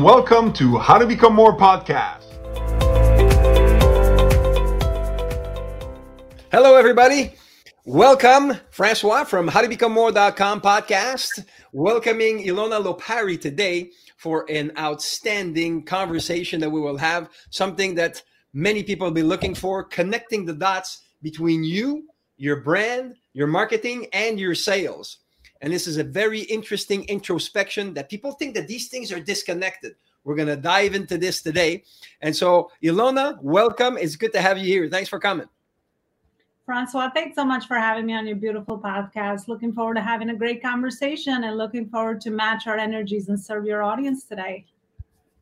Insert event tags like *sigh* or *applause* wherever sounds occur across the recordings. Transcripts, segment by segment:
Welcome to How to Become More podcast. Hello, everybody. Welcome, Francois from howtobecomemore.com podcast. Welcoming Elona Lopari today for an outstanding conversation that we will have. Something that many people will be looking for, connecting the dots between you, your brand, your marketing, and your sales. And this is a very interesting introspection that people think that these things are disconnected. We're going to dive into this today. And so, Elona, welcome. It's good to have you here. Thanks for coming. Francois, thanks so much for having me on your beautiful podcast. Looking forward to having a great conversation and looking forward to match our energies and serve your audience today.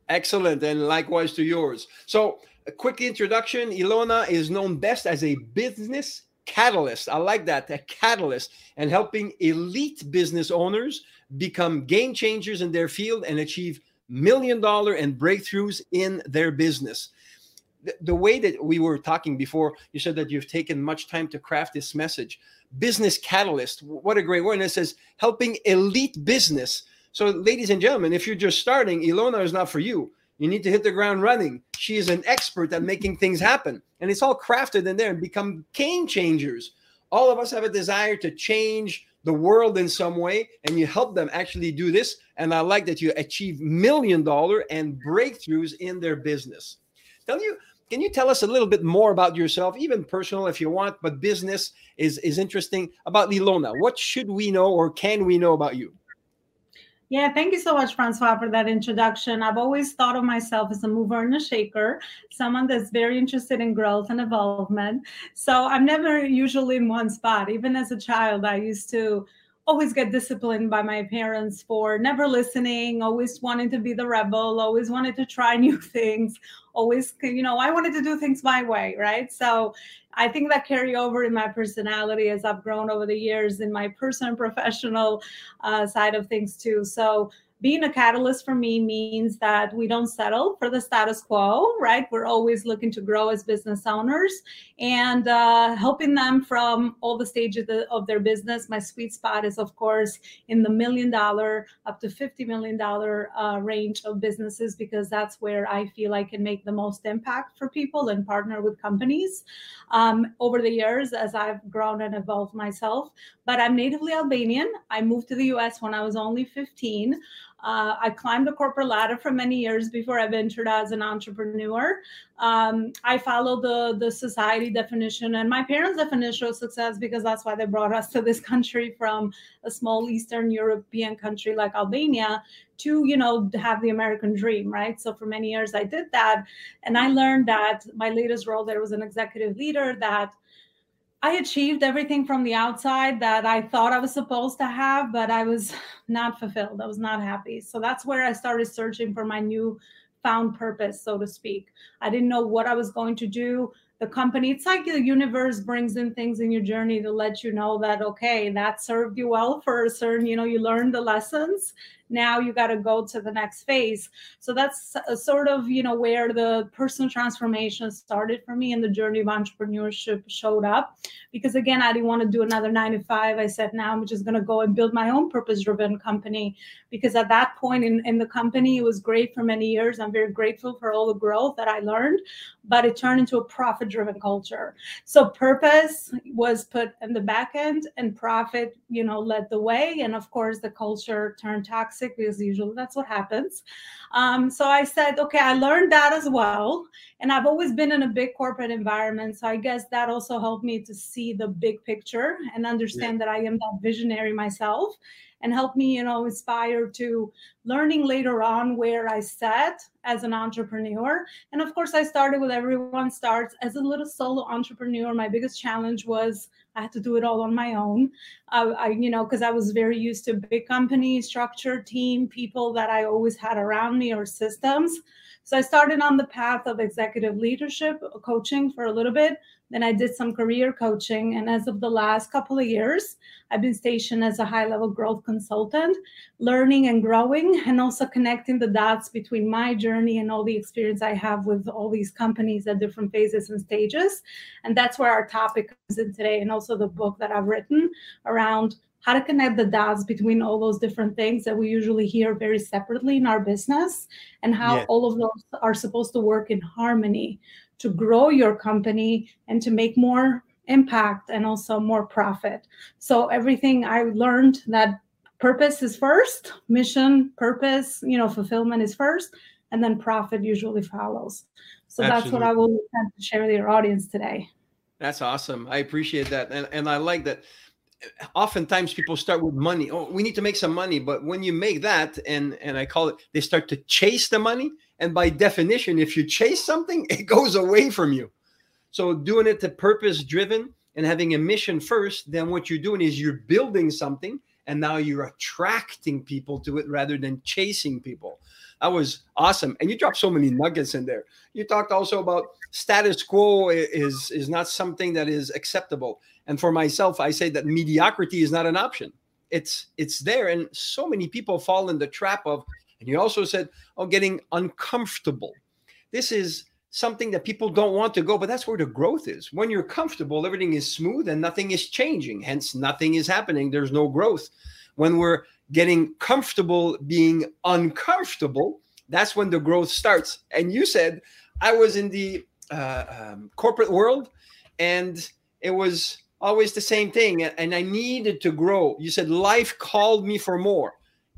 Excellent. And likewise to yours. So, a quick introduction Elona is known best as a business catalyst. I like that, a catalyst, and helping elite business owners become game changers in their field and achieve million dollar and breakthroughs in their business. The, the way that we were talking before, you said that you've taken much time to craft this message. Business catalyst, what a great word. And it says helping elite business. So, ladies and gentlemen, if you're just starting, Elona is not for you. You need to hit the ground running. She is an expert at making things happen. And it's all crafted in there and become game changers. All of us have a desire to change the world in some way, and you help them actually do this. And I like that you achieve million dollar and breakthroughs in their business. Tell you, can you tell us a little bit more about yourself, even personal if you want, but business is is interesting about Elona. What should we know or can we know about you? Yeah, thank you so much, Francois, for that introduction. I've always thought of myself as a mover and a shaker, someone that's very interested in growth and involvement. So I'm never usually in one spot. Even as a child, I used to always get disciplined by my parents for never listening, always wanting to be the rebel, always wanted to try *laughs* new things, always, you know, I wanted to do things my way, right? So I think that carry over in my personality as I've grown over the years in my personal professional uh, side of things too. So being a catalyst for me means that we don't settle for the status quo, right? We're always looking to grow as business owners and uh, helping them from all the stages of, the, of, their business. My sweet spot is, of course, in the million dollar up to $50 million uh, range of businesses because that's where I feel I can make the most impact for people and partner with companies um, over the years as I've grown and evolved myself. But I'm natively Albanian. I moved to the US when I was only 15. Uh, I climbed the corporate ladder for many years before I ventured as an entrepreneur. Um, I followed the, the society definition and my parents' definition of success because that's why they brought us to this *laughs* country from a small Eastern European country like Albania to, you know, have the American dream, right? So for many years I did that. And I learned that my latest role there was an executive leader that I achieved everything from the outside that I thought I was supposed to have, but I was *laughs* not fulfilled. I was not happy. So that's where I started searching for my new found purpose, so to speak. I didn't know what I was going to do. The company, it's like the universe brings in things in your journey to let you know that, okay, that served you well for a certain, you know, you learned the lessons now you got to go to the next phase. So that's uh, sort of you know where the personal transformation started for me and the journey of entrepreneurship showed up. Because again i didn't want to do another nine to five. I said now i'm just going to go and build my own purpose driven company. Because at that point in, in the company it was great for many years. I'm very grateful for all the growth that i learned but it turned into a profit driven culture. So purpose was put in the back end and profit you know led the way. And of course the culture turned toxic toxic because usually that's what happens. Um, so I said, okay, I learned that as well. And I've always been in a big corporate environment. So I guess that also helped me to see the big picture and understand yeah. that I am that visionary myself and help me, you know, inspire to learning later on where I sat as an entrepreneur. And of course, I started with everyone starts as a little solo entrepreneur. My biggest challenge was I had to do it all on my own. Uh, I, you know, because I was very used to big company structure, team, people that I always had around me or systems. So I started on the path of executive leadership coaching for a little bit. Then I did some career coaching. And as of the last couple of years, I've been stationed as a high level growth consultant, learning and growing, and also connecting the dots between my journey and all the experience I have with all these companies at different phases and stages. And that's where our topic comes in today, and also the book that I've written around how to connect the dots between all those different things that we usually hear very separately in our business and how Yeah. all of those are supposed to work in harmony to grow your company and to make more impact and also more profit. So everything I learned that purpose is first, mission, purpose, you know, fulfillment is first, and then profit usually follows. So that's what I will attempt to share with your audience today. That's awesome. I appreciate that. And, and I like that. Eh, oftentimes people start with money. Oh, we need to make some money. But when you make that, and and I call it, they start to chase the money. And by definition, if you chase something, *laughs* it goes away from you. So doing it to purpose driven and having a mission first, then what you're doing is you're building something and now you're attracting people to it rather than chasing people. That was awesome. And you dropped so many nuggets in there. You talked also about status quo is is not something that is acceptable. And for myself, I say that mediocrity is not an option. It's it's there and so many people fall in the trap of and you also said, "Oh, getting uncomfortable." This is something that people don't want to go, but that's where the growth is. When you're comfortable, everything is smooth and nothing is changing. Hence, nothing is happening. There's no growth. When we're getting comfortable being uncomfortable, that's when the growth starts. And you said, I was in the uh, um, corporate world and it was always the same thing. And I needed to grow. You said, life called me for more.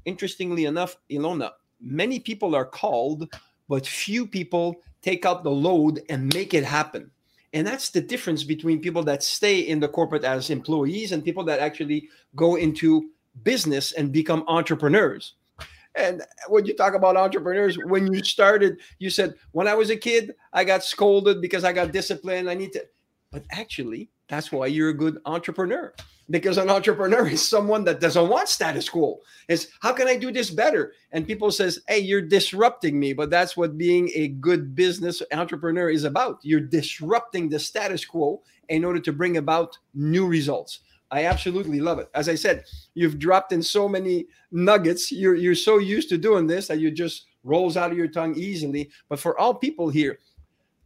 Interestingly enough, Elona, many people are called, but few people take out the load and make it happen. And that's the difference between people that stay in the corporate as employees and people that actually go into business and become entrepreneurs. And when you talk about entrepreneurs, when you started, you said, when I was a kid, I got scolded because I got disciplined. I need to, but actually, that's why you're a good entrepreneur. Because an entrepreneur is someone that doesn't want status quo. Is how can I do this better? And people says, "Hey, you're disrupting me." But that's what being a good business entrepreneur is about. You're disrupting the status quo in order to bring about new results. I absolutely love it. As I said, you've dropped in so many nuggets. You're you're so used to doing this that you just rolls out of your tongue easily. But for all people here,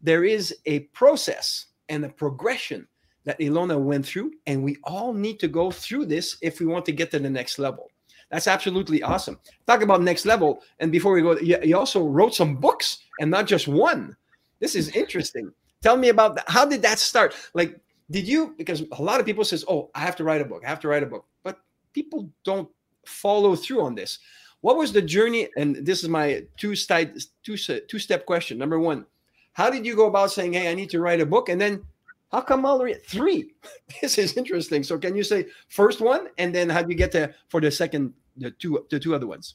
there is a process and a progression that Elona went through, and we all need to go through this if we want to get to the next level. That's absolutely awesome. Talk about next level. And before we go, you, also wrote some books and not just one. This is interesting. Tell me about that. How did that start? Like, did you? Because a lot of people says, "Oh, I have to write a book. I have to write a book," but people don't follow through on this. What was the journey? And this is my two step two two step question. Number one, how did you go about saying, "Hey, I need to write a book," and then how come already three? *laughs* This is interesting. So can you say first one and then how do you get to for the second the two the two other ones?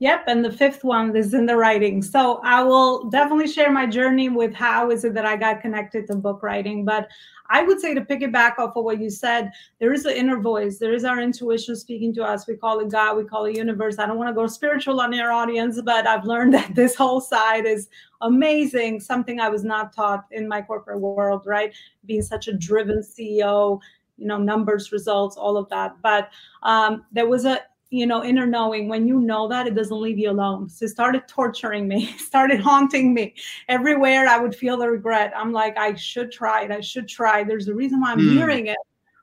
Yep, and the fifth one is in the writing. So I will definitely share my journey with how is it that I got connected to book writing. But I would say to piggyback off of what you said, there is an inner voice. There is our intuition speaking to us. We call it God. We call it universe. I don't want to go spiritual on your audience, but I've learned that *laughs* this whole side is amazing. Something I was not taught in my corporate world, right? Being such a driven CEO, you know, numbers, results, all of that. But um, there was a you know, inner knowing, when you know that, it doesn't leave you alone. So it started torturing me, *laughs* started haunting me. Everywhere I would feel the regret. I'm like, I should try it. I should try. There's a reason why I'm mm. hearing it.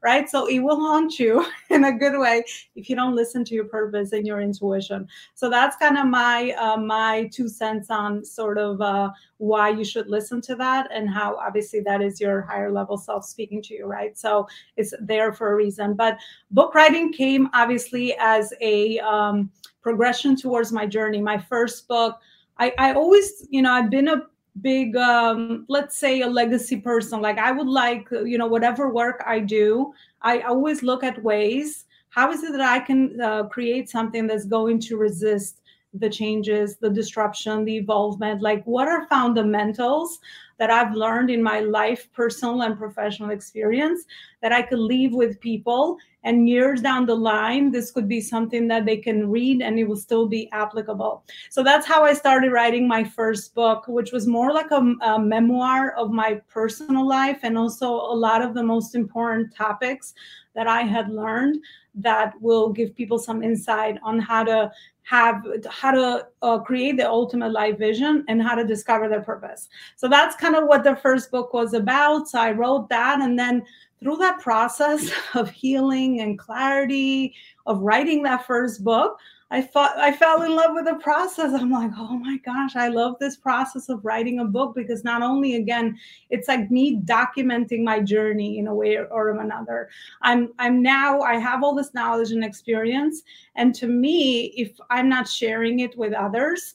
Right. So it will haunt you *laughs* in a good way if you don't listen to your purpose and your intuition. So that's kind of my uh, my two cents on sort of uh, why you should listen to that and how obviously that is your higher level self speaking to you. Right. So it's there for a reason. But book writing came obviously as a um, progression towards my journey. My first book. I, I always, you know, I've been a big um let's say a legacy person. Like i would like you know whatever work i do i always look at ways how is it that i can uh, create something that's going to resist the changes the disruption the evolvement? Like what are fundamentals that i've learned in my life personal and professional experience that i could leave with people and years down the line this could be something that they can read and it will still be applicable. So that's how i started writing my first book which was more like a, a, memoir of my personal life and also a lot of the most important topics that i had learned that will give people some insight on how to have how to uh, create the ultimate life vision and how to discover their purpose. So that's kind of what the first book was about. So i wrote that and then through that process *laughs* of healing and clarity of writing that first book, I thought I fell in love with the process. I'm like, oh my gosh, I love this process of writing a book because not only again, it's like me documenting my journey in a way or another. I'm I'm now I have all this knowledge and experience, and to me, if I'm not sharing it with others,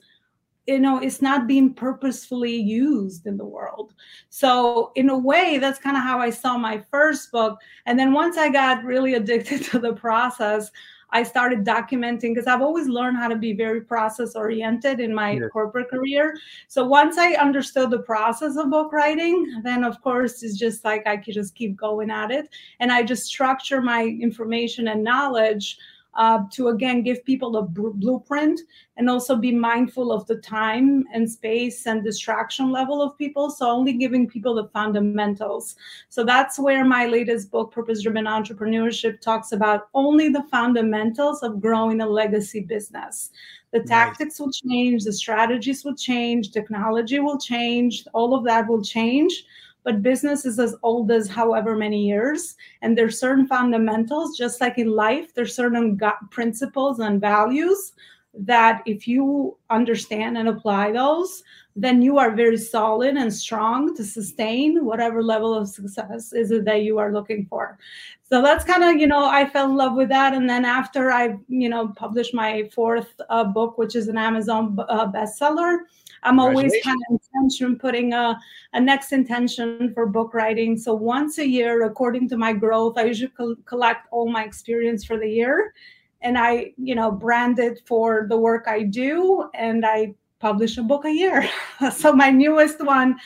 you know it's not being purposefully used in the world so in a way that's kind of how i saw my first book and then once i got really addicted *laughs* to the process I started documenting because I've always learned how to be very process oriented in my yes. corporate career. So once I understood the process of book writing, then of course it's just like I could just keep going at it. And I just structure my information and knowledge uh, to again give people a br- blueprint and also be mindful of the time and space and distraction level of people. So, only giving people the fundamentals. So, that's where my latest book, Purpose Driven Entrepreneurship, talks about only the fundamentals of growing a legacy business. The tactics will change, the strategies will change, technology will change, all of that will change but business is as old as however many years and there's certain fundamentals just like in life there's certain principles and values that if you understand and apply those then you are very solid and strong to sustain whatever level of success is it that you are looking for. So that's kind of you know i fell in love with that and then after i you know published my fourth uh, book which is an amazon uh, bestseller I'm always kind of intention putting a, a next intention for book writing. So once a year, according to my growth, I usually co- collect all my experience for the year, and I, you know, brand it for the work I do, and I publish a book a year. *laughs* so my newest one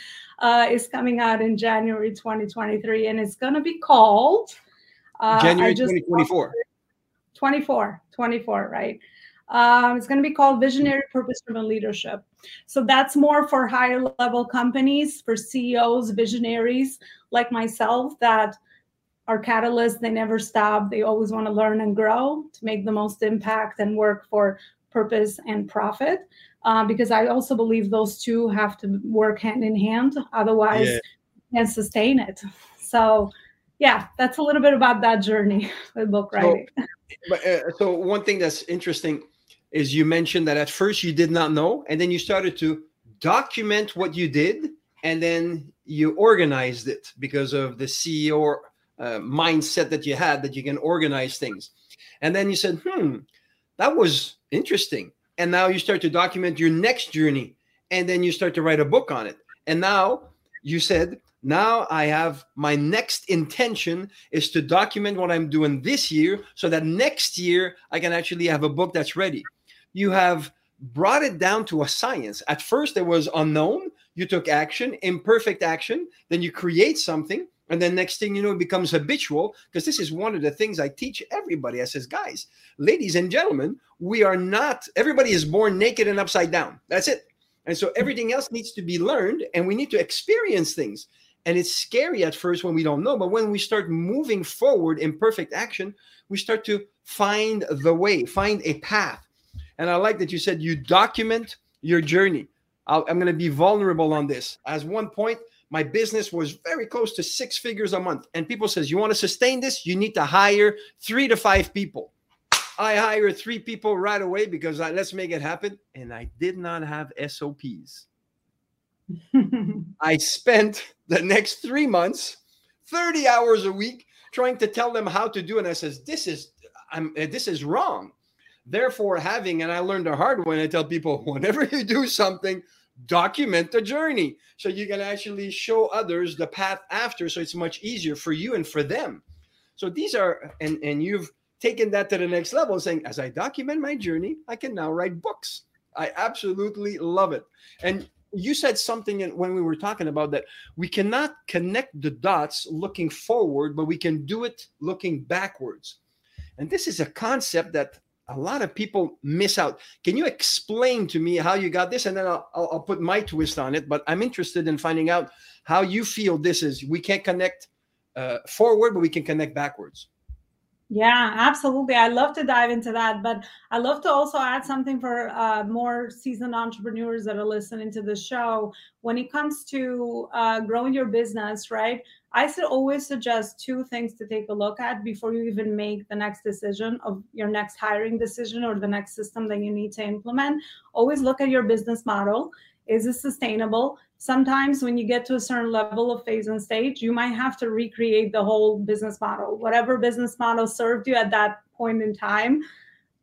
uh, is coming out in January 2023, and it's going to be called uh, January 2024. 24, 24, right? Um, it's going to be called Visionary Purpose Driven Leadership. So that's more for higher level companies, for CEOs, visionaries like myself that are catalysts. They never stop. They always want to learn and grow to make the most impact and work for purpose and profit. Uh, because I also believe those two have to work hand in hand. Otherwise, yeah. you can't sustain it. So, yeah, that's a little bit about that journey *laughs* with book writing. So, but, uh, so one thing that's interesting is you mentioned that at first you did not know, and then you started to document what you did, and then you organized it because of the CEO uh, mindset that you had that you can organize things. And then you said, hmm, that was interesting. And now you start to document your next journey, and then you start to write a book on it. And now you said, now I have my next intention is to document what I'm doing this year so that next year I can actually have a book that's ready you have brought it down to a science. At first, it was unknown. You took action, imperfect action, then you create something. And then next thing you know, it becomes habitual because this is one of the things I teach everybody. I says, guys, ladies and gentlemen, we are not, everybody is born naked and upside down. That's it. And so everything else needs to be learned and we need to experience things. And it's scary at first when we don't know, but when we start moving forward in perfect action, we start to find the way, find a path. And I like that you said you document your journey. i am going to be vulnerable on this. As one point, my business was very close to six figures a month. And people says, you want to sustain this? You need to hire three to five people. I hired three people right away because I, let's make it happen. And I did not have SOPs. *laughs* I spent the next three months, 30 hours a week, trying to tell them how to do it. And I says, this is, I'm, uh, this is wrong. Therefore, having, and I learned the hard way, I tell people *laughs* whenever you do something, document the journey so you can actually show others the path after so it's much easier for you and for them. So these are, and, and you've taken that to the next level, saying, as I document my journey, I can now write books. I absolutely love it. And you said something when we were talking about that we cannot connect the dots looking forward, but we can do it looking backwards. And this is a concept that a lot of people miss out. Can you explain to me how you got this? And then I'll, I'll, I'll, put my twist on it. But I'm interested in finding out how you feel this is. We can't connect uh, forward, but we can connect backwards. Yeah, absolutely. I love to dive into that, but I love to also add something for uh, more seasoned entrepreneurs that are listening to the show. When it comes to uh, growing your business, right? I should always suggest two things to take a look at before you even make the next decision of your next hiring decision or the next system that you need to implement. Always look at your business model. Is it sustainable? Sometimes when you get to a certain level of phase and stage, you might have to recreate the whole business model. Whatever business model served you at that point in time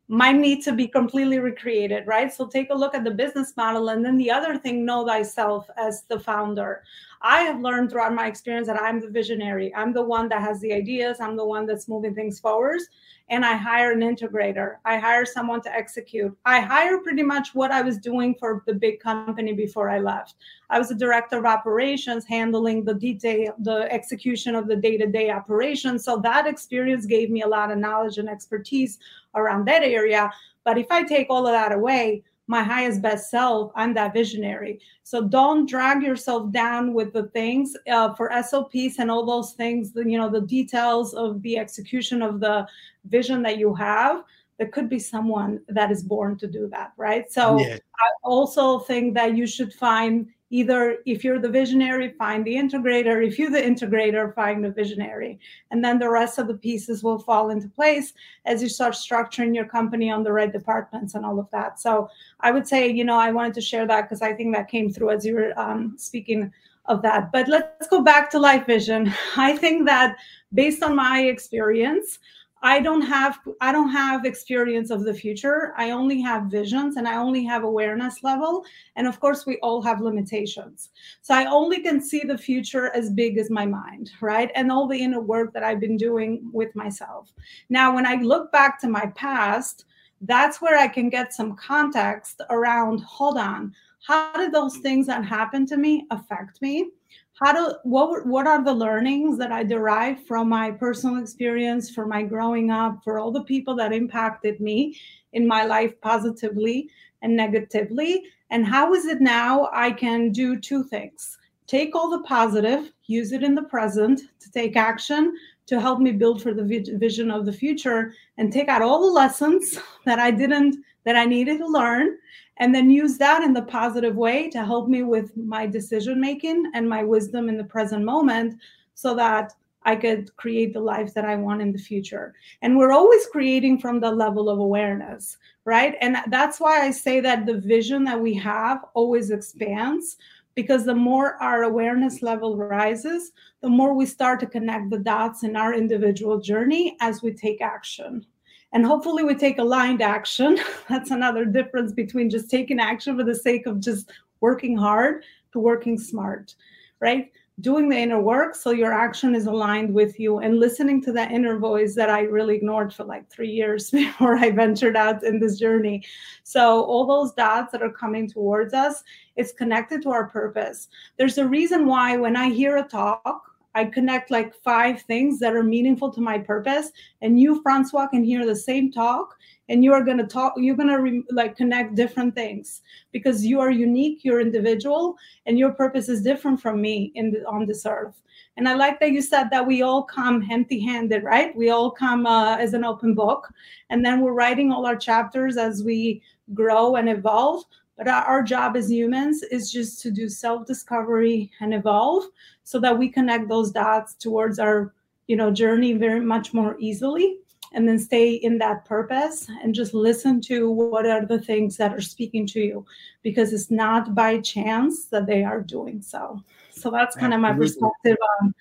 might need to be completely recreated, right? So take a look at the business model. And then the other thing, know thyself as the founder. I have learned throughout my experience that I'm the visionary. I'm the one that has the ideas. I'm the one that's moving things forward. And I hire an integrator. I hire someone to execute. I hire pretty much what I was doing for the big company before I left. I was a director of operations, handling the detail, the execution of the day-to-day operations. So that experience gave me a lot of knowledge and expertise around that area. But if I take all of that away, my highest best self i'm that visionary so don't drag yourself down with the things uh, for sops and all those things the, you know the details of the execution of the vision that you have there could be someone that is born to do that right so yeah. i also think that you should find either if you're the visionary find the integrator. If you're the integrator find the visionary. And then the rest of the pieces will fall into place as you start structuring your company on the right departments and all of that. So i would say you know i wanted to share that because i think that came through as you were um, speaking of that. But let's go back to life vision. *laughs* I think that based on my experience I don't have I don't have experience of the future. I only have visions and I only have awareness level and of course we all have limitations. So I only can see the future as big as my mind, right? And all the inner work that I've been doing with myself. Now when I look back to my past, that's where I can get some context around hold on, how did those things that happened to me affect me? How do what what are the learnings that i derive from my personal experience for my growing up for all the people that impacted me in my life positively and negatively? And how is it now i can do two things? Take all the positive use it in the present to take action to help me build for the vision of the future and take out all the lessons *laughs* that i didn't that i needed to learn and then use that in the positive way to help me with my decision making and my wisdom in the present moment so that I could create the life that I want in the future. And we're always creating from the level of awareness, right? And that's why I say that the vision that we have always expands because the more our awareness level rises, the more we start to connect the dots in our individual journey as we take action and hopefully we take aligned action. *laughs* That's another difference between just taking action for the sake of just working hard to working smart right? Doing the inner work so your action is aligned with you and listening to that inner voice that i really ignored for like three years *laughs* before i ventured out in this journey. So all those dots that are coming towards us it's connected to our purpose. There's a reason why when i hear a talk I connect like five things that are meaningful to my purpose. And you, Francois, can hear the same talk and you are going to talk, you're going to re- like connect different things because you are unique, you're individual, and your purpose is different from me in the, on this earth. And I like that you said that we all come empty handed, right? We all come uh, as an open book. And then we're writing all our chapters as we grow and evolve. But our job as humans is just to do self discovery and evolve so that we connect those dots towards our you know journey very much more easily and then stay in that purpose and just listen to what are the things that are speaking to you because it's not by chance that they are doing so. So that's kind of my perspective on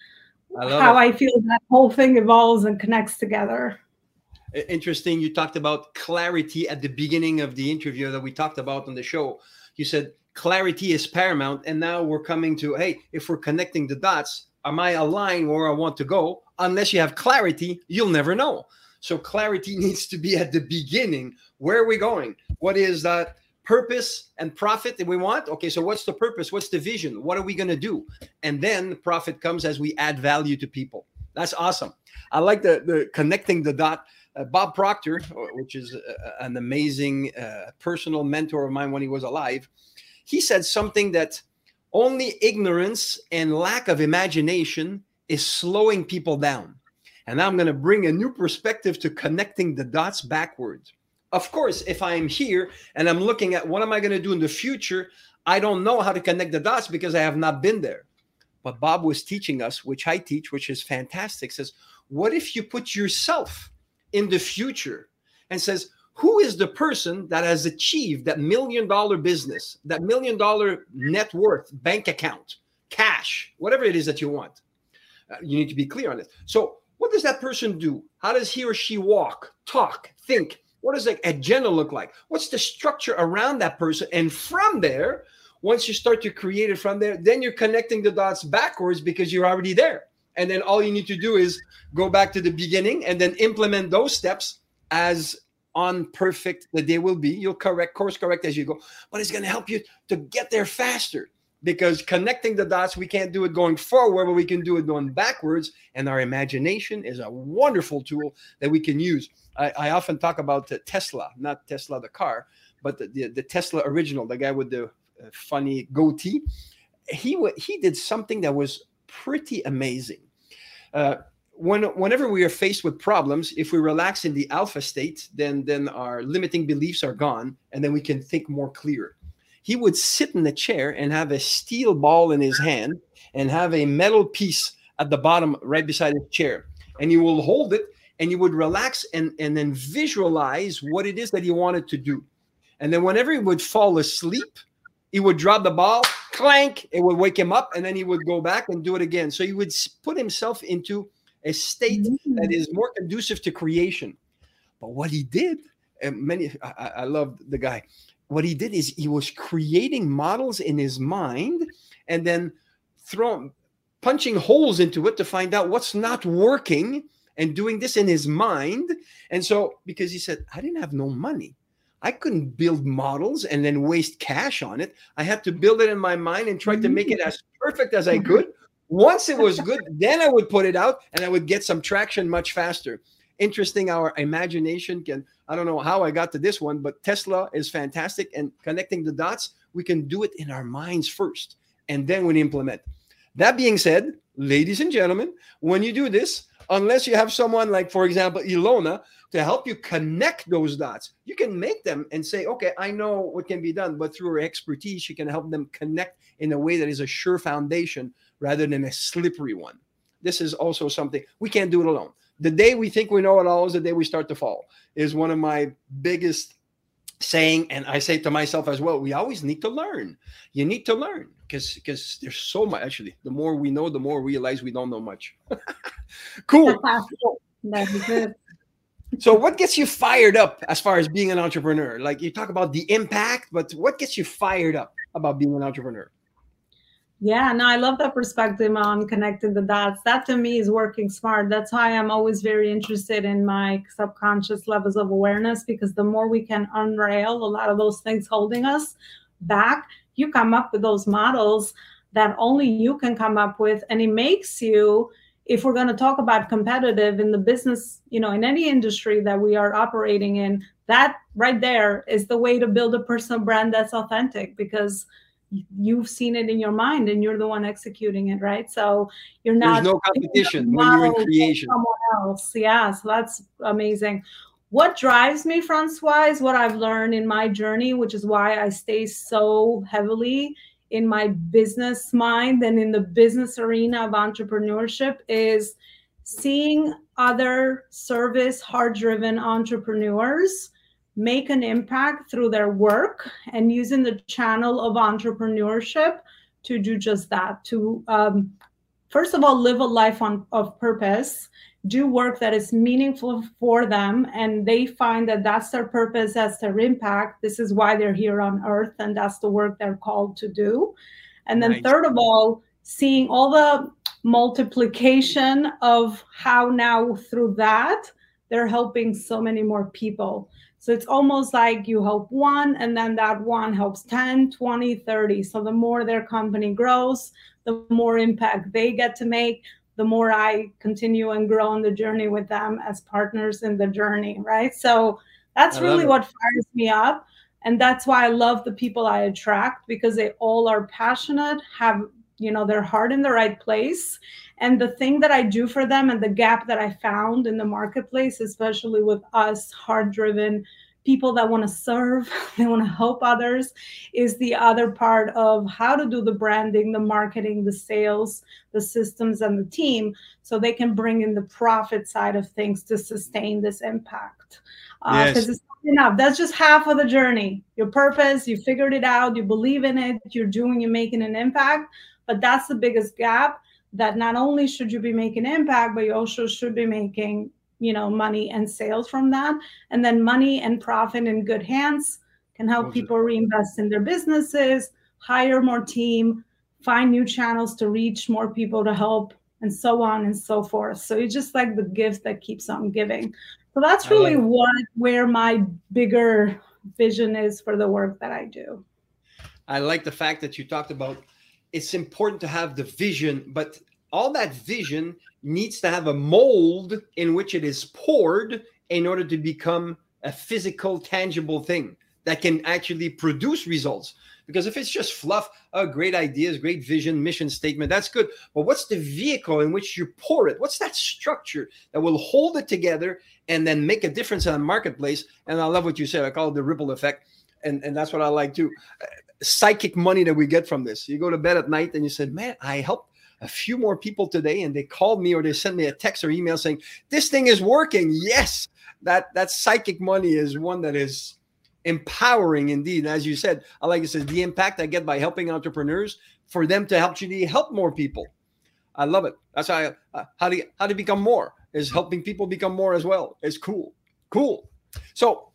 I how it. i feel that whole thing evolves and connects together interesting. You talked about clarity at the beginning of the interview that we talked about on the show. You said clarity is paramount. And now we're coming to hey, if we're connecting the dots, am I aligned where I want to go? Unless you have clarity, you'll never know. So clarity *laughs* needs to be at the beginning. Where are we going? What is that purpose and profit that we want? Okay, so what's the purpose? What's the vision? What are we going to do? And then profit comes as we add value to people. That's awesome. I like the the connecting the dot uh, Bob Proctor, which is uh, an amazing uh, personal mentor of mine when he was alive, he said something that only ignorance and lack of imagination is slowing people down. And I'm going to bring a new perspective to connecting the dots backwards. Of course, if I'm here and I'm looking at what am I going to do in the future, I don't know how to connect the dots because I have not been there. But Bob was teaching us, which I teach, which is fantastic, says, what if you put yourself in the future and says, who is the person that has achieved that million dollar business, that million dollar net worth, bank account, cash, whatever it is that you want? Uh, you need to be clear on it. So, what does that person do? How does he or she walk, talk, think? What does like agenda look like? What's the structure around that person? And from there, once you start to create it from there, then you're connecting the dots backwards because you're already there. And then all you need to do is go back to the beginning and then implement those steps as on perfect the day will be. You'll correct, course correct as you go, but it's going to help you to get there faster because connecting the dots, we can't do it going forward, but we can do it going backwards. And our imagination is a wonderful tool that we can use. I, I often talk about Tesla, not Tesla the car, but the, the, the Tesla original, the guy with the uh, funny goatee. He he did something that was pretty amazing. Uh, when, whenever we are faced with problems, if we relax in the alpha state, then then our limiting beliefs are gone, and then we can think more clear. He would sit in the chair and have a steel ball in his hand and have a metal piece at the bottom right beside his chair, and he will hold it and he would relax and and then visualize what it is that he wanted to do, and then whenever he would fall asleep, he would drop the ball, clank, it would wake him up, and then he would go back and do it again. So he would put himself into a state mm-hmm. that is more conducive to creation. But what he did, and many I, I love the guy. What he did is he was creating models in his mind and then throwing punching holes into it to find out what's not working and doing this in his mind. And so because he said, I didn't have no money. I couldn't build models and then waste cash on it. I had to build it in my mind and try to make it mm. as perfect as I could. Once it was good, then I would put it out and I would get some traction much faster. Interesting, our imagination can. I don't know how I got to this one, but Tesla is fantastic. And connecting the dots, we can do it in our minds first and then we implement. That being said, ladies and gentlemen, when you do this, unless you have someone like, for example, Elona, to help you connect those dots. You can make them and say, okay, I know what can be done, but through her expertise, she can help them connect in a way that is a sure foundation rather than a slippery one. This is also something we can't do it alone. The day we think we know it all is the day we start to fall, is one of my biggest saying and i say to myself as well we always need to learn you need to learn because because there's so much actually the more we know the more we realize we don't know much *laughs* cool *laughs* good so what gets you fired up as far as being an entrepreneur? Like you talk about the impact but what gets you fired up about being an entrepreneur? Yeah no i love that perspective um, on connecting the dots. That to me is working smart. That's why i'm always very interested in my subconscious levels of awareness because the more we can unrail a lot of those things holding us back you come up with those models that only you can come up with and it makes you if we're going to talk about competitive in the business, you know, in any industry that we are operating in, that right there is the way to build a personal brand that's authentic because you've seen it in your mind and you're the one executing it, right? So you're not There's no competition when you're in creation. Someone else. Yeah, so that's amazing. What drives me, Francois, is what I've learned in my journey, which is why I stay so heavily in my business mind and in the business arena of entrepreneurship is seeing other service hard driven entrepreneurs make an impact through their work and using the channel of entrepreneurship to do just that to um, first of all live a life on, of purpose do work that is meaningful for them and they find that that's their purpose that's their impact. This is why they're here on earth and that's the work they're called to do. And then nice. third of all seeing all the multiplication of how now through that they're helping so many more people. So it's almost like you help one and then that one helps 10 20 30 so the more their company grows the more impact they get to make the more I continue and grow on the journey with them as partners in the journey, right? So that's really what fires me up. And that's why I love the people I attract because they all are passionate, have, you know, their heart in the right place. And the thing that I do for them and the gap that I found in the marketplace, especially with us hard driven people that want to serve, *laughs* they want to help others, is the other part of how to do the branding, the marketing, the sales, the systems, and the team so they can bring in the profit side of things to sustain this impact. Because uh, yes. it's not enough. That's just half of the journey. Your purpose, you figured it out, you believe in it, you're doing, you're making an impact. But that's the biggest gap that not only should you be making impact, but you also should be making you know money and sales from that. And then money and profit in good hands can help people reinvest in their businesses hire more team find new channels to reach more people to help and so on and so forth. So it's just like the gift that keeps on giving. So that's really like what where my bigger vision is for the work that i do. I like the fact that you talked about it's important to have the vision but all that vision needs to have a mold in which it is poured in order to become a physical, tangible thing that can actually produce results. Because if it's just fluff, oh, great ideas, great vision, mission statement, that's good. But what's the vehicle in which you pour it? What's that structure that will hold it together and then make a difference in the marketplace? And I love what you said. I call it the ripple effect. And, and that's what I like too. Uh, psychic money that we get from this. You go to bed at night and you said, man, I helped a few more people today and they called me or they sent me a text or email saying this thing is working. Yes that that psychic money is one that is empowering indeed. And as you said i like it says the impact i get by helping entrepreneurs for them to help you help more people. I love it. That's how I, uh, how you, how to become more? Is helping people become more as well. It's cool. Cool. So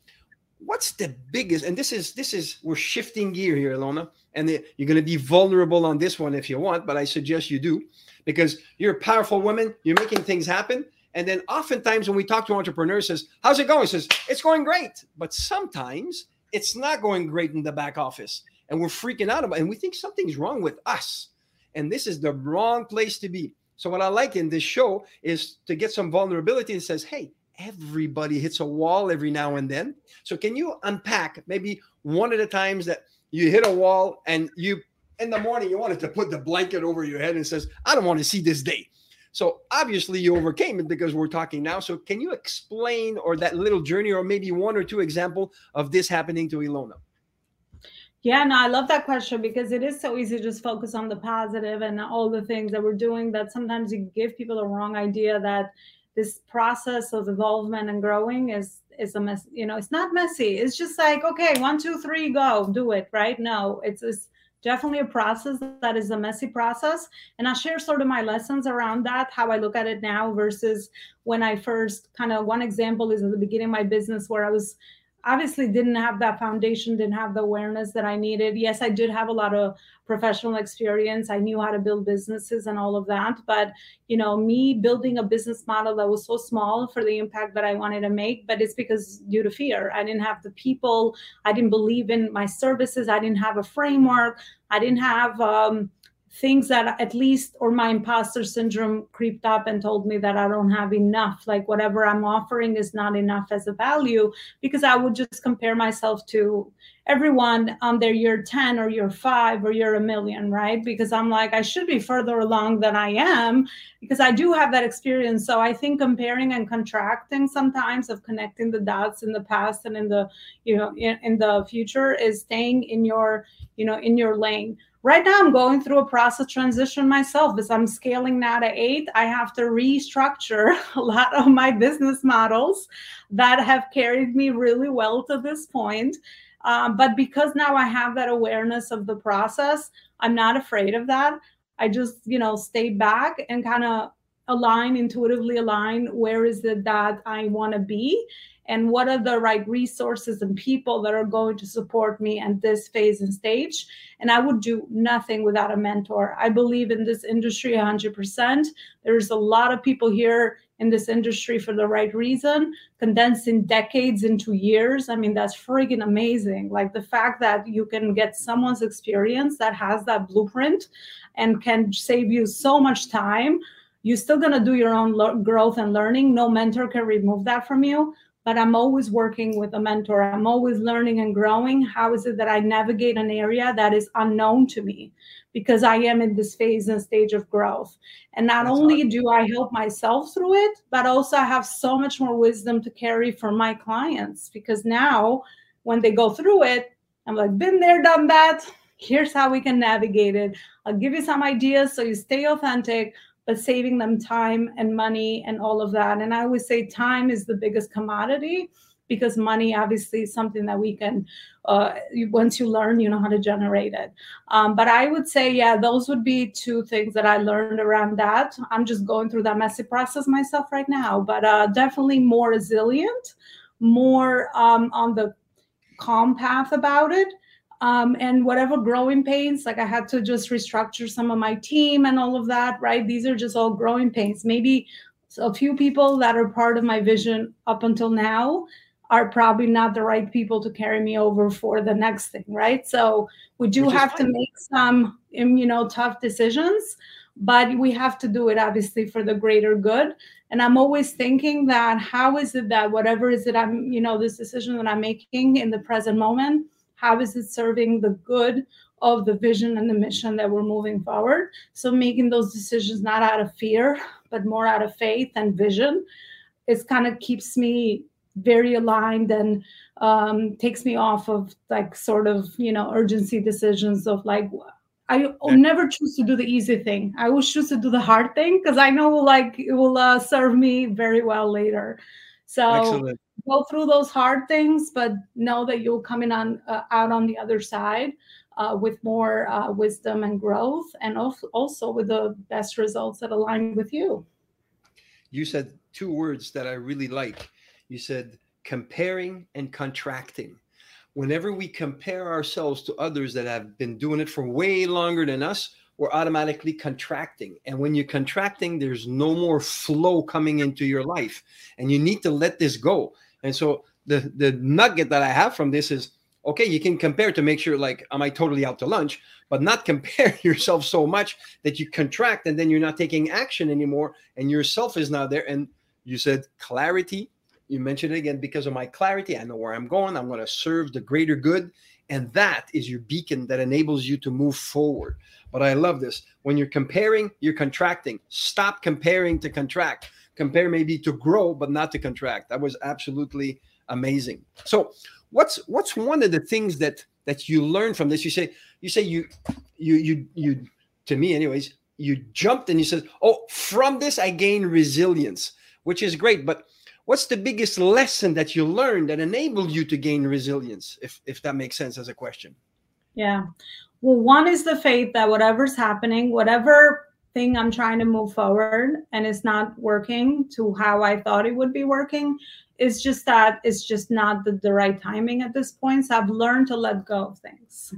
what's the biggest and this is this is we're shifting gear here Elona and you're going to be vulnerable on this one if you want but I suggest you do. Because you're a powerful woman you're making things happen. And then oftentimes when we talk to entrepreneurs says how's it going? Says it's going great. But sometimes it's not going great in the back office. And we're freaking out about it and we think something's wrong with us. And this is the wrong place to be. So what I like in this show is to get some vulnerability and says hey everybody hits a wall every now and then. So can you unpack maybe one of the times that you hit a wall and you in the morning you wanted to put the blanket over your head and says, I don't want to see this day. So obviously you overcame it because we're talking now. So can you explain or that little journey or maybe one or two example of this happening to Elona? Yeah, no, I love that question because it is so easy to just focus on the positive and all the things that we're doing that sometimes you give people the wrong idea that this process of evolvement and growing is is a mess you know it's not messy. It's just like okay one two three go do it right? No it's, it's definitely a process that is a messy process. And i share sort of my lessons around that how i look at it now versus when i first kind of one example is at the beginning of my business where i was obviously didn't have that foundation didn't have the awareness that i needed. Yes i did have a lot of professional experience. I knew how to build businesses and all of that but you know me building a business model that was so small for the impact that i wanted to make but it's because due to fear. I didn't have the people. I didn't believe in my services. I didn't have a framework. I didn't have um, things that at least or my imposter syndrome creeped up and told me that I don't have enough like whatever I'm offering is not enough as a value because I would just compare myself to everyone on their year 10 or year 5 or year a million right? Because I'm like I should be further along than I am because I do have that experience. So I think comparing and contracting sometimes of connecting the dots in the past and in the you know in, in the future is staying in your you know in your lane right now i'm going through a process transition myself as i'm scaling now to eight. I have to restructure *laughs* a lot of my business models that have carried me really well to this point. Um, but because now i have that awareness of the process i'm not afraid of that. I just you know stay back and kind of align intuitively align where is it that i want to be and what are the right resources and people that are going to support me at this phase and stage. And i would do nothing without a mentor. I believe in this industry 100% there's a lot of people here in this industry for the right reason condensing decades into years. I mean that's friggin' amazing. Like the fact that you can get someone's experience that has that blueprint and can save you so much time you're still to do your own lo- growth and learning. No mentor can remove that from you but I'm always working with a mentor. I'm always learning and growing. How is it that I navigate an area that is unknown to me? Because I am in this phase and stage of growth. And not That's only do I help myself through it, but also I have so much more wisdom to carry for my clients because now when they go through it, I'm like, been there, done that. Here's how we can navigate it. I'll give you some ideas so you stay authentic but saving them time and money and all of that. And I always say time is the biggest commodity because money obviously is something that we can uh, once you learn you know how to generate it um, but i would say yeah those would be two things that i learned around that i'm just going through that messy process myself right now but uh, definitely more resilient more um, on the calm path about it um, and whatever growing pains like i had to just restructure some of my team and all of that right? These are just all growing pains. Maybe a few people that are part of my vision up until now are probably not the right people to carry me over for the next thing right? So we do Which have to make some um, you know tough decisions but we have to do it obviously for the greater good. And i'm always thinking that how is it that whatever is it i'm you know this decision that i'm making in the present moment how is it serving the good of the vision and the mission that we're moving forward? So making those decisions not out of fear, but more out of faith and vision. It kind of keeps me very aligned and um, takes me off of like sort of you know urgency decisions of like I will never choose to do the easy thing. I will choose to do the hard thing because I know like it will uh, serve me very well later. So Excellent go through those hard things, but know that you'll come in on uh, out on the other side uh, with more uh, wisdom and growth, and also with the best results that align with you. You said two words that I really like. You said comparing and contracting. Whenever we compare ourselves to others that have been doing it for way longer than us, we're automatically contracting. And when you're contracting, there's no more flow coming into your life. And you need to let this go. And so the the nugget that I have from this is okay, you can compare to make sure like am I totally out to lunch, but not *laughs* compare yourself so much that you contract and then you're not taking action anymore and yourself is not there. And you said clarity. You mentioned it again because of my clarity. I know where I'm going. I'm going to serve the greater good. And that is your beacon that enables you to move forward. But I love this. When you're comparing, you're contracting. Stop comparing to contract compare maybe to grow but not to contract. That was absolutely amazing. So what's what's one of the things that that you learned from this? You say you say you you you you to me anyways you jumped and you said oh from this i gain resilience which is great but what's the biggest lesson that you learned that enabled you to gain resilience if if that makes sense as a question? Yeah. Well one is the faith that whatever's happening whatever thing I'm trying to move forward and it's not working to how I thought it would be working. It's just that it's just not the, the right timing at this point. So I've learned to let go of things,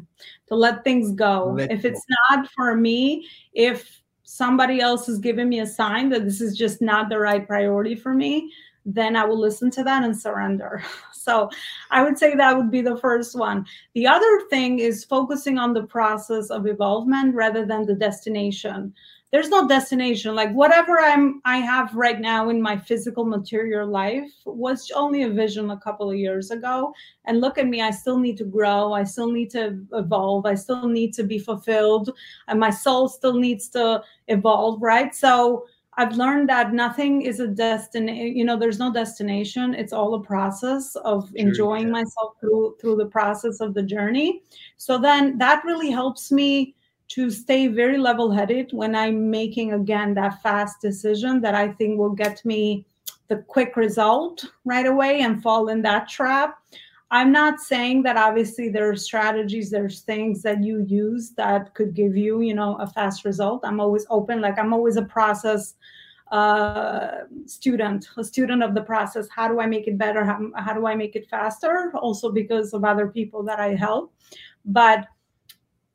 to let things go. Let if go. it's not for me, if somebody else is giving me a sign that this is just not the right priority for me, then I will listen to that and surrender. *laughs* So I would say that would be the first one. The other thing is focusing on the process of evolvement rather than the destination there's no destination like whatever i'm i have right now in my physical material life was only a vision a couple of years ago and look at me i still need to grow i still need to evolve i still need to be fulfilled and my soul still needs to evolve right so I've learned that nothing is a destination. You know, there's no destination. It's all a process of enjoying yeah. myself through through the process of the journey. So then that really helps me to stay very level headed when I'm making again that fast decision that I think will get me the quick result right away and fall in that trap. I'm not saying that obviously there are strategies, there's things that you use that could give you, you know, a fast result. I'm always open, like I'm always a process uh, student, a student of the process. How do I make it better? How, how do I make it faster? Also because of other people that I help. But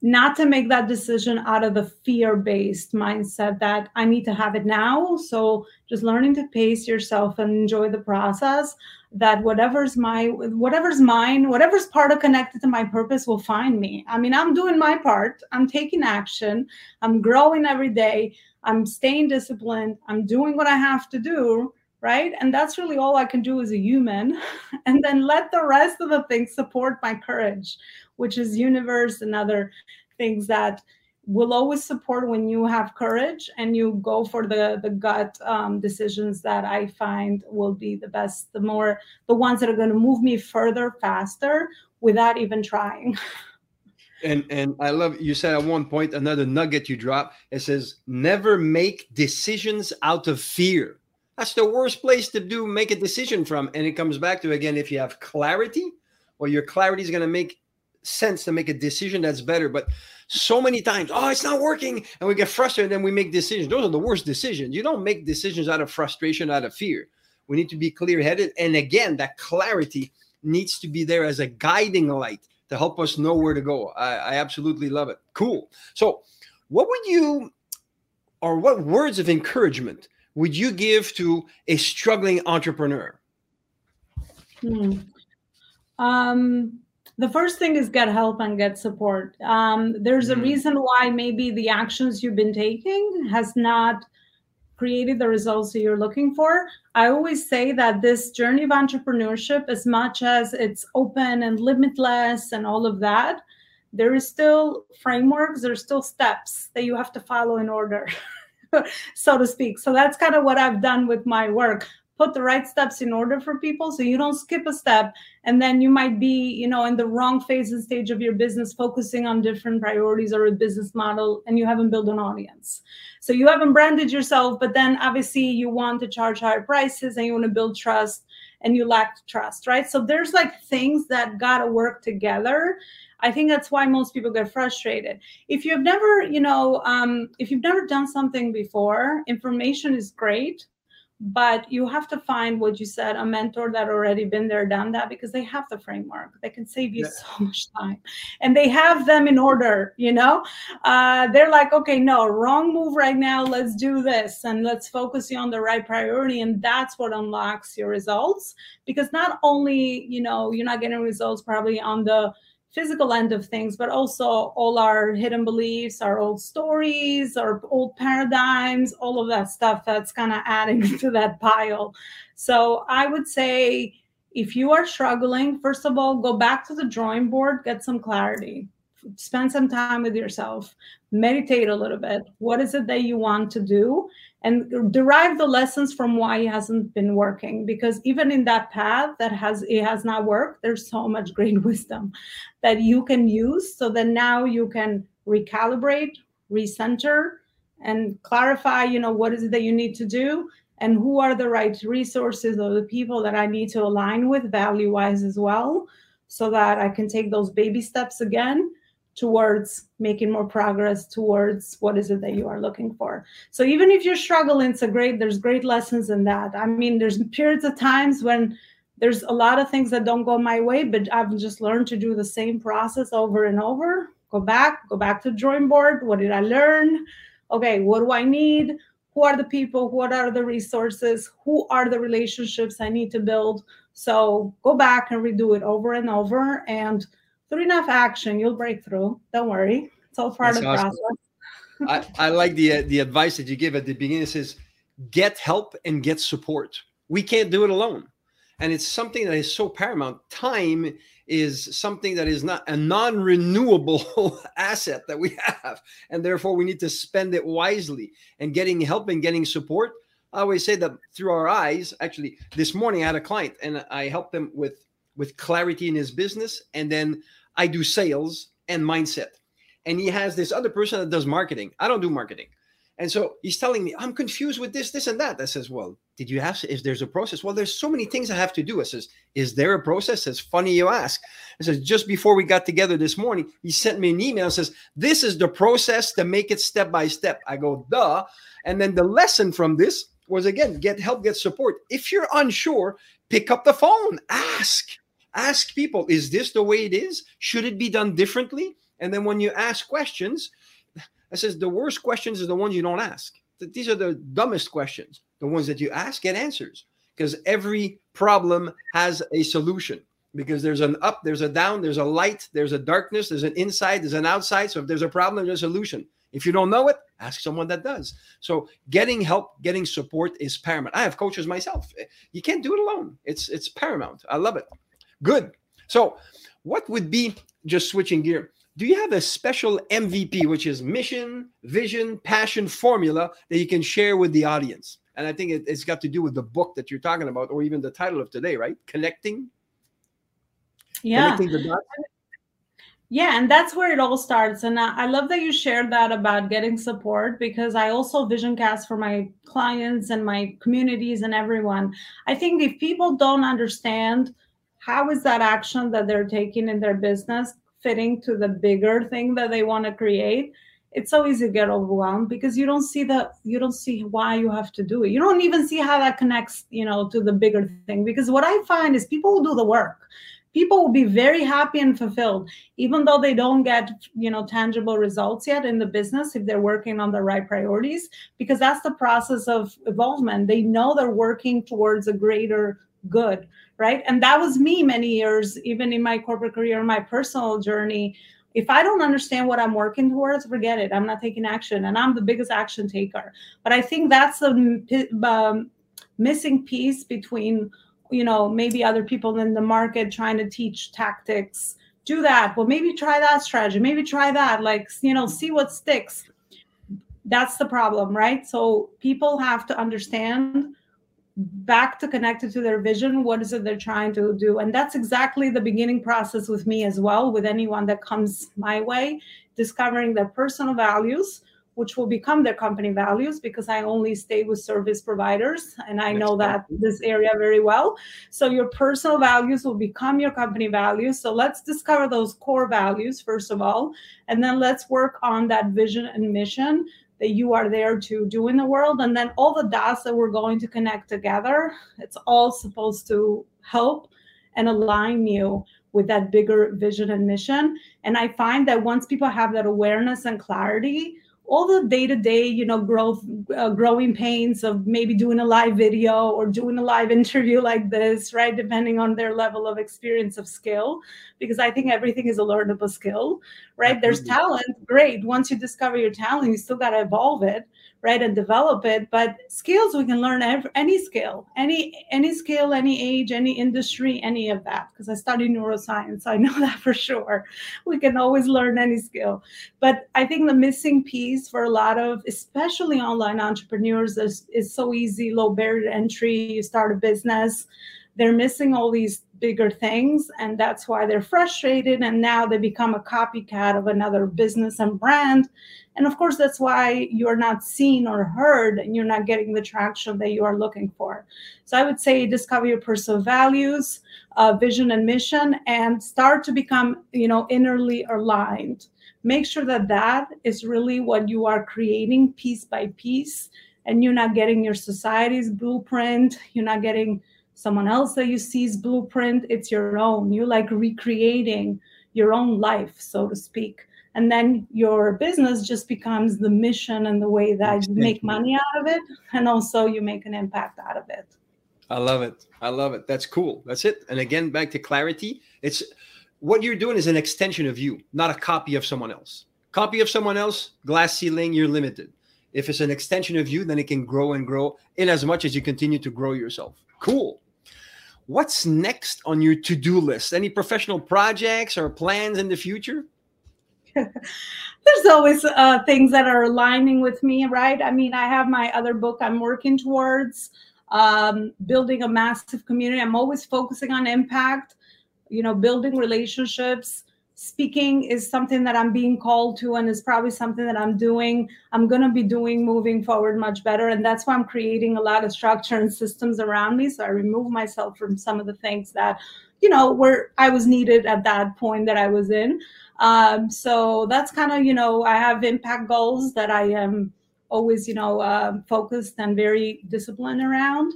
not to make that decision out of the fear based mindset that I need to have it now. So just learning to pace yourself and enjoy the process that whatever's my whatever's mine whatever's part of connected to my purpose will find me. I mean i'm doing my part. I'm taking action. I'm growing every day. I'm staying disciplined. I'm doing what i have to do right? And that's really all I can do as a human. *laughs* And then let the rest of the things support my courage, which is universe and other things that will always support when you have courage and you go for the the gut um, decisions that I find will be the best, the more the ones that are going to move me further faster without even trying. *laughs* And and I love you said at one point another nugget you drop. It says never make decisions out of fear. That's the worst place to do make a decision from. And it comes back to again, if you have clarity, or your clarity is going to make sense to make a decision that's better. But so many times, oh, it's not working, and we get frustrated, and we make decisions. Those are the worst decisions. You don't make decisions out of frustration, out of fear. We need to be clear-headed, and again, that clarity needs to be there as a guiding light to help us know where to go. I, I absolutely love it. Cool. So, what would you, or what words of encouragement? Would you give to a struggling entrepreneur? Hmm. Um, the first thing is get help and get support. Um, there's a mm. reason why maybe the actions you've been taking has not created the results that you're looking for. I always say that this journey of entrepreneurship, as much as it's open and limitless and all of that, there is still frameworks, there's still steps that you have to follow in order. *laughs* *laughs* so to speak. So that's kind of what I've done with my work. Put the right steps in order for people so you don't skip a step. And then you might be, you know, in the wrong phase and stage of your business, focusing on different priorities or a business model, and you haven't built an audience. So you haven't branded yourself, but then obviously you want to charge higher prices and you want to build trust and you lack trust, right? So there's like things that got to work together I think that's why most people get frustrated. If you've never, you know, um, if you've never done something before, information is great, but you have to find what you said a mentor that already been there done that because they have the framework they can save you yeah. so *laughs* much time and they have them in order you know uh, they're like okay no wrong move right now let's do this and let's focus you on the right priority and that's what unlocks your results because not only you know you're not getting results probably on the physical end of things, but also all our hidden beliefs, our old stories, our old paradigms, all of that stuff that's kind of adding *laughs* to that pile. So I would say if you are struggling, first of all, go back to the drawing board, get some clarity. Spend some time with yourself, meditate a little bit. What is it that you want to do? and derive the lessons from why it hasn't been working because even in that path that has it has not worked there's so much great *laughs* wisdom that you can use so that now you can recalibrate recenter and clarify you know what is it that you need to do and who are the right resources or the people that i need to align with value wise as well so that i can take those baby steps again towards making more progress towards what is it that you are looking for. So even if you're struggling it's a great there's great lessons in that. I mean there's periods of times when there's a lot of things that don't go my way but i've just learned to do the same process over and over. Go back go back to drawing board. What did i learn? Okay what do i need? Who are the people? What are the resources? Who are the relationships i need to build? So go back and redo it over and over and through enough action, you'll break through. Don't worry. It's all part That's of the awesome. process. I, I like the uh, the advice that you give at the beginning. It says, get help and get support. We can't do it alone. And it's something that is so paramount. Time is something that is not a non-renewable *laughs* asset that we have. And therefore we need to spend it wisely. And getting help and getting support. I always say that through our eyes. Actually, this morning I had a client and I helped them with with clarity in his business. And then I do sales and mindset. And he has this other person that does marketing. I don't do marketing. And so he's telling me, I'm confused with this, this, and that. I says, Well, did you have, if there's a process? Well, there's so many things I have to do. I says, Is there a process? It's funny you ask. I says, Just before we got together this morning, he sent me an email and says, This is the process to make it step by step. I go, Duh. And then the lesson from this was again, get help, get support. If you're unsure, pick up the phone, ask ask people is this the way it is should it be done differently and then when you ask questions i says the worst questions are the ones you don't ask these are the dumbest questions the ones that you ask get answers because every problem has a solution because there's an up there's a down there's a light there's a darkness there's an inside there's an outside so if there's a problem there's a solution If you don't know it, ask someone that does. So getting help, getting support is paramount. I have coaches myself. You can't do it alone. It's it's paramount. I love it. Good. So what would be just switching gear? Do you have a special MVP, which is mission, vision, passion formula that you can share with the audience? And I think it, it's got to do with the book that you're talking about, or even the title of today, right? Connecting. Yeah. Connecting. Yeah, and that's where it all starts. And I, I love that you shared that about getting support because I also vision cast for my clients and my communities and everyone. I think if people don't understand how is that action that they're taking in their business fitting to the bigger thing that they want to create, it's so easy to get overwhelmed because you don't see that you don't see why you have to do it. You don't even see how that connects, you know, to the bigger thing. Because what I find is people will do the work people will be very happy and fulfilled even though they don't get you know tangible results yet in the business if they're working on the right priorities because that's the process of evolvement they know they're working towards a greater good right? And that was me many years even in my corporate career my personal journey. If i don't understand what i'm working towards forget it. I'm not taking action and i'm the biggest action taker. But i think that's the um, missing piece between you know maybe other people in the market trying to teach tactics. Do that. Well maybe try that strategy. Maybe try that. Like you know see what sticks. That's the problem right? So people have to understand back to connected to their vision what is it they're trying to do and that's exactly the beginning process with me as well with anyone that comes my way discovering their personal values which will become their company values because I only stay with service providers and I know that this area very well. So your personal values will become your company values. So let's discover those core values first of all, and then let's work on that vision and mission that you are there to do in the world. And then all the dots that we're going to connect together, it's all supposed to help and align you with that bigger vision and mission. And I find that once people have that awareness and clarity, all the day-to-day you know growth uh, growing pains of maybe doing a live video or doing a live *laughs* interview like this right? Depending on their level of experience of skill because i think everything is a learnable skill right? There's talent great. Once you discover your talent you still got to evolve it right and develop it but skills we can learn every, any skill any any skill any age any industry any of that because i study neuroscience i know *laughs* that for sure. We can always learn any skill. But i think the missing piece for a lot of especially online entrepreneurs is, is so easy low barrier entry you start a business they're missing all these bigger things and that's why they're frustrated and now they become a copycat of another business and brand. And of course that's why you're not seen or heard and you're not getting the traction that you are looking for. So i would say discover your personal values uh, vision and mission and start to become you know innerly aligned. Make sure that that is really what you are creating piece by piece and you're not getting your society's blueprint you're not getting someone else that you see's blueprint it's your own. You're like recreating your own life so to speak. And then your business just becomes the mission and the way that you make money out of it and also you make an impact out of it. I love it. I love it. That's cool. That's it. And again back to clarity it's what you're doing is an extension of you not a copy of someone else. Copy of someone else glass ceiling you're limited. If it's an extension of you then it can grow and grow in as much as you continue to grow yourself. Cool What's next on your to do list? Any professional projects or plans in the future? *laughs* There's always uh, things that are aligning with me, right? I mean, I have my other book I'm working towards, um, building a massive community. I'm always focusing on impact, you know, building relationships, speaking is something that I'm being called to and is probably something that I'm doing, I'm going to be doing moving forward much better. And that's why I'm creating a lot of structure and systems around me. So I remove myself from some of the things that, you know, where I was needed at that point that I was in. Um, so that's kind of, you know, I have impact goals that I am always, you know, uh, focused and very disciplined around.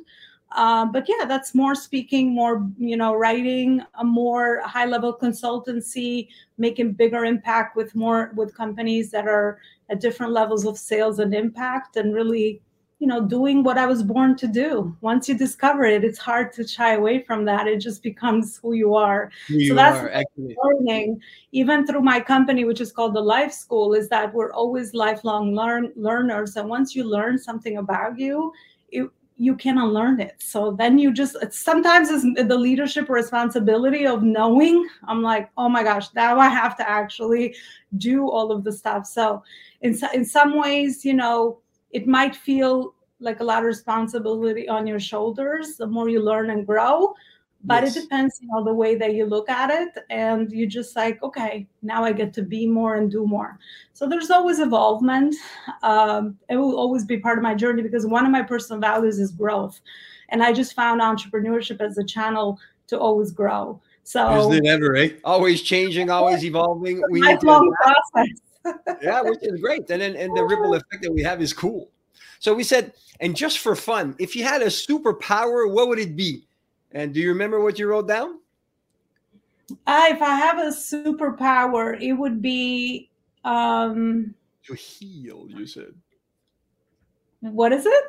Uh, but yeah, that's more speaking, more you know, writing, a more high level consultancy, making bigger impact with more with companies that are at different levels of sales and impact, and really you know doing what i was born to do. Once you discover it it's hard to shy away from that. It just becomes who you are. Who you so that's are, learning even through my company which is called the life school is that we're always lifelong learn learners. And once you learn something about you you can unlearn it. So then you just it's, sometimes it's the leadership responsibility of knowing i'm like oh my gosh now i have to actually do all of the stuff. So in, in some ways you know it might feel like a lot of responsibility on your shoulders the more you learn and grow but Yes. it depends you know the way that you look at it and you just like okay now i get to be more and do more so there's always involvement um, it will always be part of my journey because one of my personal values is growth and i just found entrepreneurship as a channel to always grow so Isn't it ever, eh? Always changing, always *laughs* evolving. We need to process *laughs* yeah, which is great. And then and the ripple effect that we have is cool. So we said, and just for fun, if you had a superpower, what would it be? And do you remember what you wrote down? Uh, if I have a superpower, it would be um To heal, you said. what is it?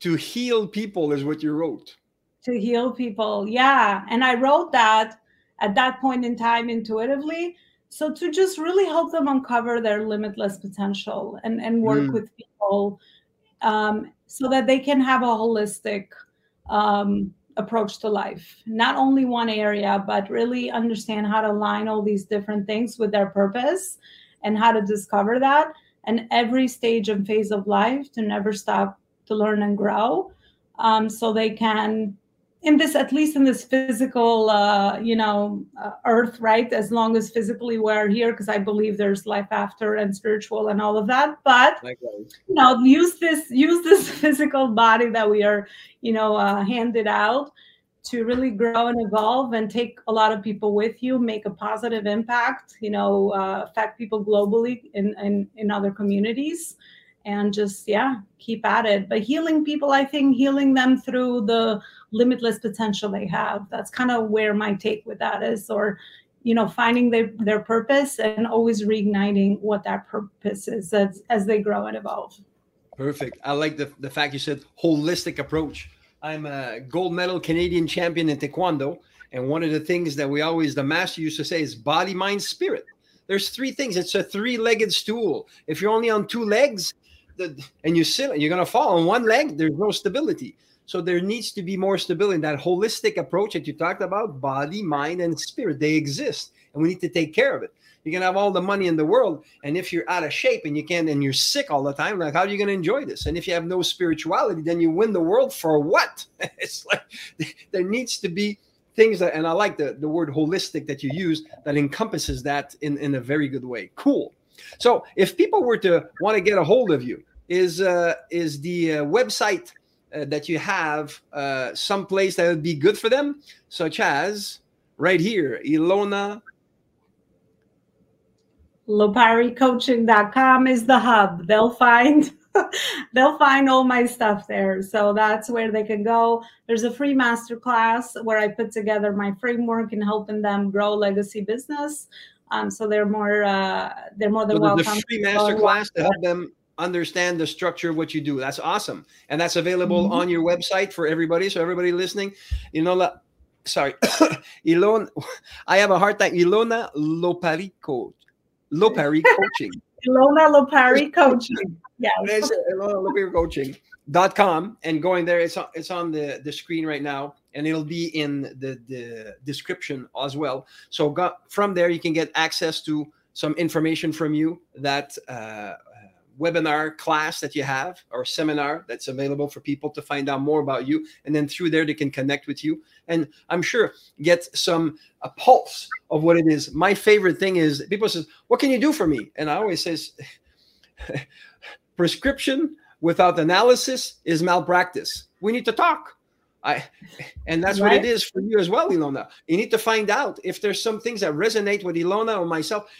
To heal people is what you wrote. To heal people. Yeah. And I wrote that at that point in time intuitively. So to just really help them uncover their limitless potential and, and work Mm. with people um, so that they can have a holistic um, approach to life. Not only one area, but really understand how to align all these different things with their purpose and how to discover that. And every stage and phase of life to never stop to learn and grow um, so they can in this at least in this physical uh, you know uh, earth right? As long as physically we're here because i believe there's life after and spiritual and all of that. But Likewise. you know use this use this *laughs* physical body that we are you know uh, handed out to really grow and evolve and take a lot of people with you make a positive impact you know uh, affect people globally in, in in other communities and just yeah keep at it but healing people i think healing them through the limitless potential they have that's kind of where my take with that is or you know finding their, their purpose and always reigniting what that purpose is as, as they grow and evolve Perfect. I like the, the fact you said holistic approach. I'm a gold medal Canadian champion in Taekwondo. And one of the things that we always, the master used to say is body, mind, spirit. There's three things. It's a three legged stool. If you're only on two legs the, and you sit, you're going to fall on one leg, there's no stability. So there needs to be more stability. That holistic approach that you talked about, body, mind, and spirit, they exist. And we need to take care of it. You can have all the money in the world, and if you're out of shape and you can't, and you're sick all the time, like how are you going to enjoy this? And if you have no spirituality, then you win the world for what? *laughs* it's like *laughs* there needs to be things that, and I like the the word holistic that you use that encompasses that in in a very good way. Cool. So if people were to want to get a hold of you, is uh, is the uh, website uh, that you have uh, someplace that would be good for them, such as right here, Elona loparicoaching.com is the hub. They'll find *laughs* they'll find all my stuff there. So that's where they can go. There's a free masterclass where i put together my framework in helping them grow legacy business um, so they're more uh, they're more than So welcome a free to go master class to help them understand the structure of what you do. That's awesome. And that's available Mhm. on your website for everybody. So everybody listening, you know, sorry, *coughs* Elona, *laughs* I have a hard time. Elona Lopari Loparico, Lopari Coaching. *laughs* Elona Lopari coaching yes There's Elona Lopari Coaching. Dot com and going there. It's on, it's on the the screen right now and it'll be in the the description as well. So go, from there you can get access to some information from you that uh, uh, webinar class that you have or seminar that's available for people to find out more about you. And then through there they can connect with you. And i'm sure get some a pulse of what it is. My favorite thing is people says what can you do for me? And i always says *laughs* prescription without analysis is malpractice we need to talk I, and that's what it is for you as well, Elona. You need to find out if there's some things that resonate with Elona or myself.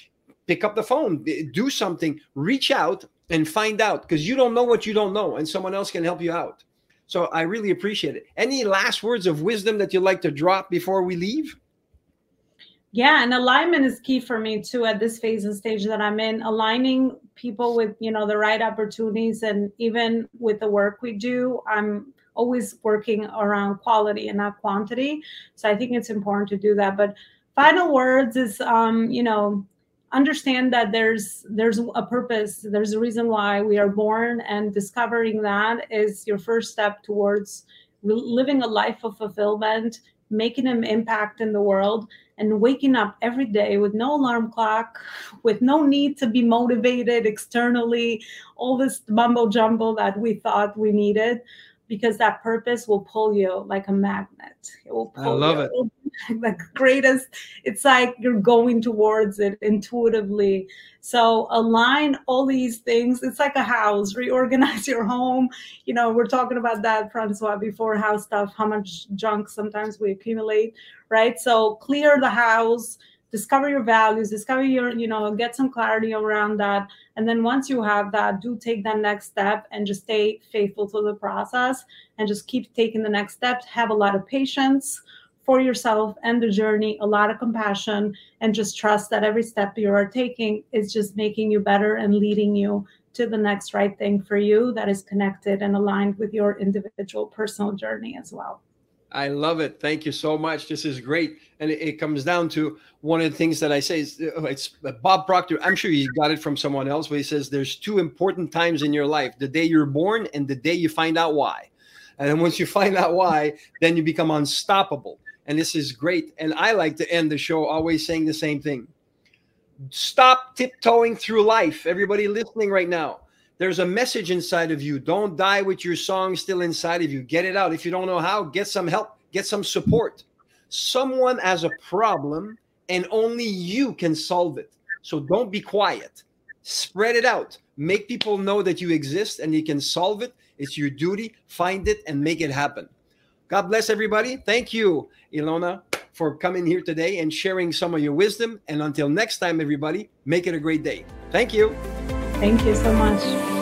Pick up the phone, do something, reach out and find out because you don't know what you don't know, and someone else can help you out. So I really appreciate it. Any last words of wisdom that you'd like to drop before we leave? Yeah and alignment is key for me too at this phase and stage that i'm in. Aligning people with you know the right opportunities and even with the work we do i'm always working around quality and not quantity. So i think it's important to do that. But final words is um you know understand that there's there's a purpose. There's a reason why we are born and discovering that is your first step towards living a life of fulfillment making an impact in the world and waking up every day with no alarm clock, with no need to be motivated externally, all this mumbo jumbo that we thought we needed, because that purpose will pull you like a magnet. It will pull I love you. it. *laughs* the greatest it's like you're going towards it intuitively so align all these things it's like a house reorganize *laughs* your home you know we're talking about that francois before house stuff how much junk sometimes we accumulate right? So clear the house discover your values discover your you know get some clarity around that. And then once you have that do take that next step and just stay faithful to the process and just keep taking the next steps. Have a lot of patience for yourself and the journey, a lot of compassion, and just trust that every step you are taking is just making you better and leading you to the next right thing for you that is connected and aligned with your individual personal journey as well. I love it. Thank you so much. This is great. And it, it, comes down to one of the things that I say is uh, it's uh, Bob Proctor. I'm sure you got it from someone else, but he says there's two important times in your life the day you're born and the day you find out why. And then once you find out why, then you become unstoppable and this is great. And I like to end the show always saying the same thing. Stop tiptoeing through life. Everybody listening right now, there's a message inside of you. Don't die with your song still inside of you. Get it out. If you don't know how, get some help, get some support. Someone has a problem and only you can solve it. So don't be quiet. Spread it out. Make people know that you exist and you can solve it. It's your duty. Find it and make it happen. God bless everybody. Thank you, Elona, for coming here today and sharing some of your wisdom. And until next time, everybody, make it a great day. Thank you. Thank you so much.